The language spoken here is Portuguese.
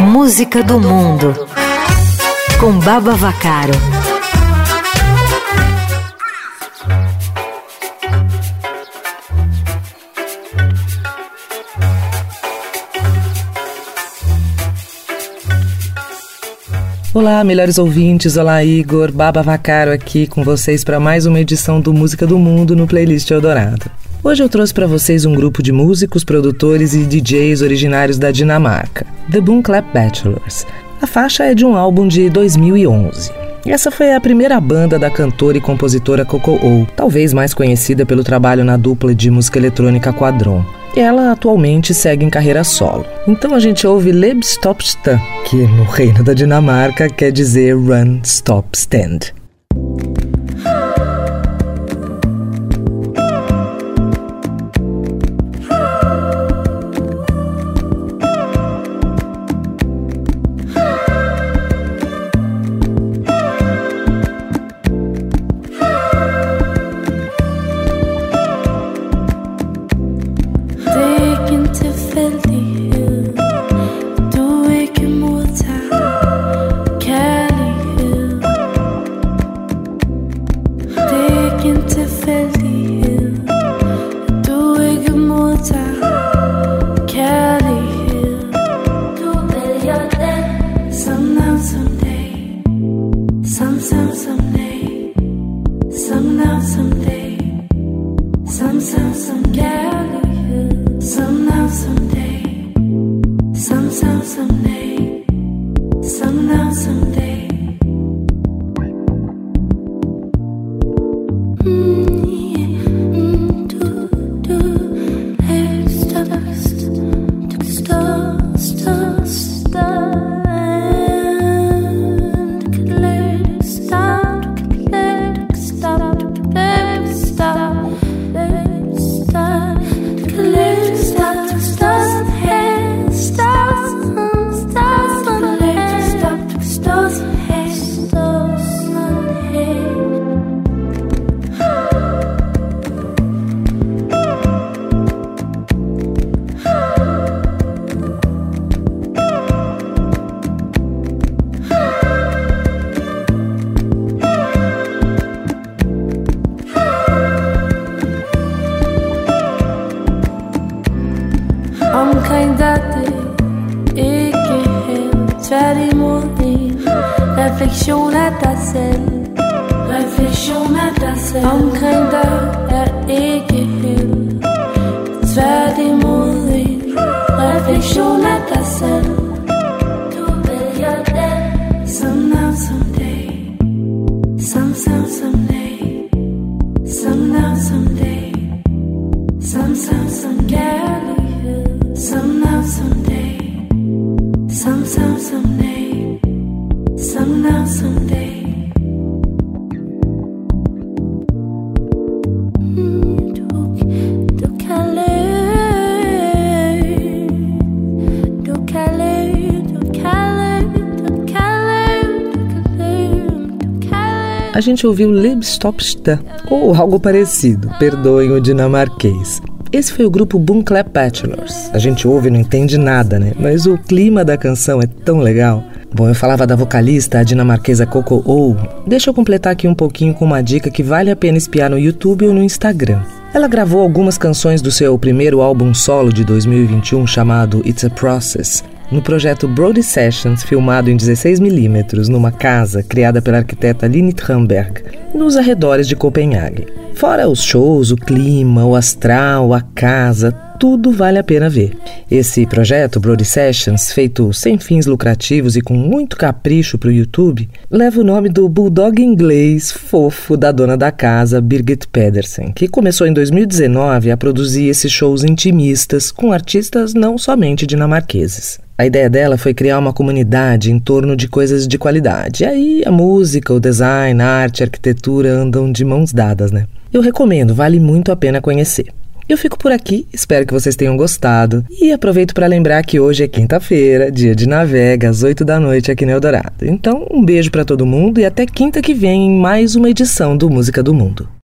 Música do Mundo com Baba Vacaro. Olá, melhores ouvintes. Olá, Igor. Baba Vacaro aqui com vocês para mais uma edição do Música do Mundo no Playlist Eldorado. Hoje eu trouxe para vocês um grupo de músicos, produtores e DJs originários da Dinamarca, The Boom Clap Bachelors. A faixa é de um álbum de 2011. Essa foi a primeira banda da cantora e compositora Coco O, talvez mais conhecida pelo trabalho na dupla de música eletrônica Quadron. Ela atualmente segue em carreira solo. Então a gente ouve Leb Stop Stand, que no reino da Dinamarca quer dizer Run Stop Stand. felt Tværtimod en refleksion af dig selv. Refleksion af dig selv. Omkring dig er ikke held Tværtimod en refleksion a gente ouviu Libstopsta, ou algo parecido, perdoem o dinamarquês. Esse foi o grupo Boom Clap Bachelors. A gente ouve e não entende nada, né? Mas o clima da canção é tão legal. Bom, eu falava da vocalista, a dinamarquesa Coco O. Deixa eu completar aqui um pouquinho com uma dica que vale a pena espiar no YouTube ou no Instagram. Ela gravou algumas canções do seu primeiro álbum solo de 2021 chamado It's a Process no projeto Brody Sessions, filmado em 16mm numa casa criada pela arquiteta Line Tramberg, nos arredores de Copenhague. Fora os shows, o clima, o astral, a casa, tudo vale a pena ver. Esse projeto, Brody Sessions, feito sem fins lucrativos e com muito capricho para o YouTube, leva o nome do bulldog inglês fofo da dona da casa, Birgit Pedersen, que começou em 2019 a produzir esses shows intimistas com artistas não somente dinamarqueses. A ideia dela foi criar uma comunidade em torno de coisas de qualidade. E aí a música, o design, a arte, a arquitetura andam de mãos dadas, né? Eu recomendo, vale muito a pena conhecer. Eu fico por aqui, espero que vocês tenham gostado e aproveito para lembrar que hoje é quinta-feira, dia de navega, às 8 da noite aqui no Eldorado. Então, um beijo para todo mundo e até quinta que vem em mais uma edição do Música do Mundo.